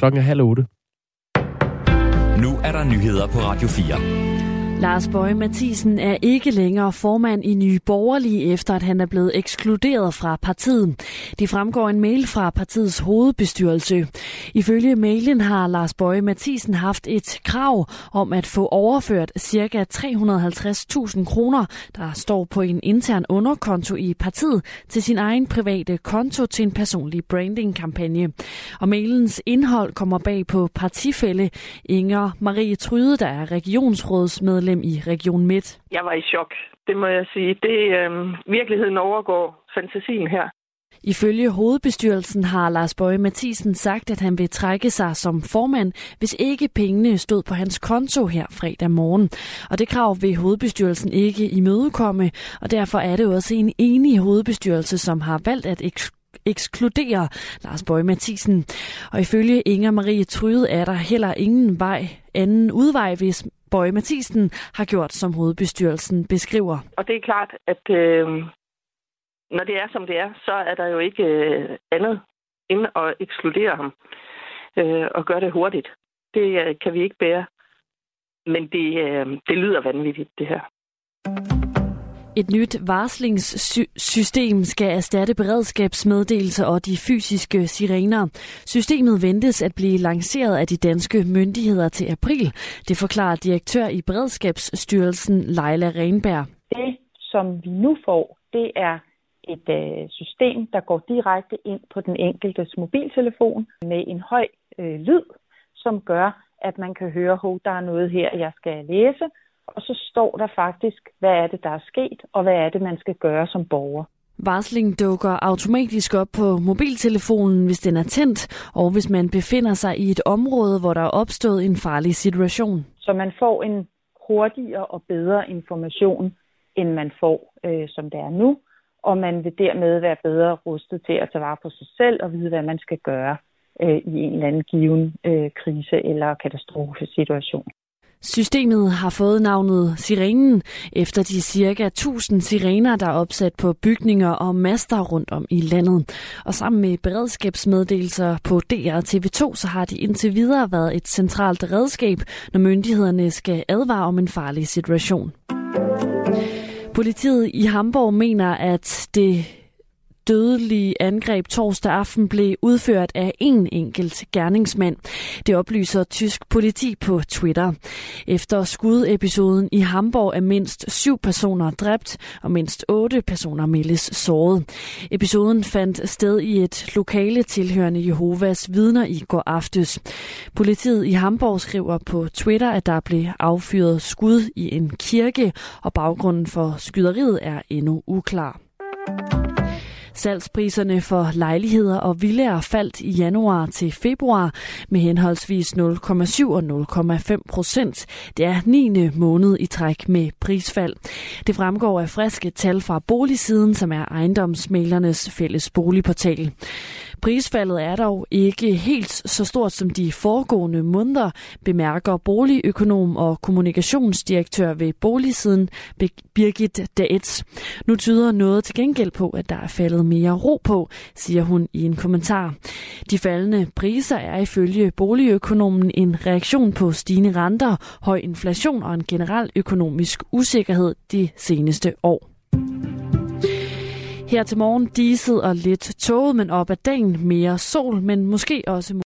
Klokken er halv otte. Nu er der nyheder på Radio 4. Lars Bøge Mathisen er ikke længere formand i Nye Borgerlige, efter at han er blevet ekskluderet fra partiet. Det fremgår en mail fra partiets hovedbestyrelse. Ifølge mailen har Lars Bøge Mathisen haft et krav om at få overført ca. 350.000 kroner, der står på en intern underkonto i partiet, til sin egen private konto til en personlig brandingkampagne. Og mailens indhold kommer bag på partifælde Inger Marie Tryde, der er regionsrådsmedlem medlem i Region Midt. Jeg var i chok, det må jeg sige. Det øh, virkeligheden overgår fantasien her. Ifølge hovedbestyrelsen har Lars Bøje Mathisen sagt, at han vil trække sig som formand, hvis ikke pengene stod på hans konto her fredag morgen. Og det krav vil hovedbestyrelsen ikke imødekomme, og derfor er det også en enig hovedbestyrelse, som har valgt at ekskludere Lars Bøje Mathisen. Og ifølge Inger Marie Tryde er der heller ingen vej, anden udvej, hvis Bøje Mathisen har gjort, som hovedbestyrelsen beskriver. Og det er klart, at øh, når det er, som det er, så er der jo ikke øh, andet end at ekskludere ham øh, og gøre det hurtigt. Det øh, kan vi ikke bære. Men det, øh, det lyder vanvittigt, det her. Et nyt varslingssystem skal erstatte beredskabsmeddelelser og de fysiske sirener. Systemet ventes at blive lanceret af de danske myndigheder til april. Det forklarer direktør i Beredskabsstyrelsen Leila Renberg. Det, som vi nu får, det er et øh, system, der går direkte ind på den enkeltes mobiltelefon med en høj øh, lyd, som gør, at man kan høre, at der er noget her, jeg skal læse, og så står der faktisk, hvad er det, der er sket, og hvad er det, man skal gøre som borger. Varsling dukker automatisk op på mobiltelefonen, hvis den er tændt, og hvis man befinder sig i et område, hvor der er opstået en farlig situation. Så man får en hurtigere og bedre information, end man får, øh, som det er nu, og man vil dermed være bedre rustet til at tage vare på sig selv og vide, hvad man skal gøre øh, i en eller anden given øh, krise eller katastrofesituation. Systemet har fået navnet Sirenen efter de cirka 1000 sirener, der er opsat på bygninger og master rundt om i landet. Og sammen med beredskabsmeddelelser på DR TV2, så har de indtil videre været et centralt redskab, når myndighederne skal advare om en farlig situation. Politiet i Hamburg mener, at det dødelige angreb torsdag aften blev udført af en enkelt gerningsmand. Det oplyser tysk politi på Twitter. Efter skudepisoden i Hamburg er mindst syv personer dræbt, og mindst otte personer meldes såret. Episoden fandt sted i et lokale tilhørende Jehovas vidner i går aftes. Politiet i Hamburg skriver på Twitter, at der blev affyret skud i en kirke, og baggrunden for skyderiet er endnu uklar. Salgspriserne for lejligheder og villaer faldt i januar til februar med henholdsvis 0,7 og 0,5 procent. Det er 9. måned i træk med prisfald. Det fremgår af friske tal fra boligsiden, som er ejendomsmælernes fælles boligportal. Prisfaldet er dog ikke helt så stort som de foregående måneder, bemærker boligøkonom og kommunikationsdirektør ved boligsiden Birgit Daets. Nu tyder noget til gengæld på, at der er faldet mere ro på, siger hun i en kommentar. De faldende priser er ifølge boligøkonomen en reaktion på stigende renter, høj inflation og en generel økonomisk usikkerhed de seneste år. Her til morgen diset og lidt tåget, men op ad dagen mere sol, men måske også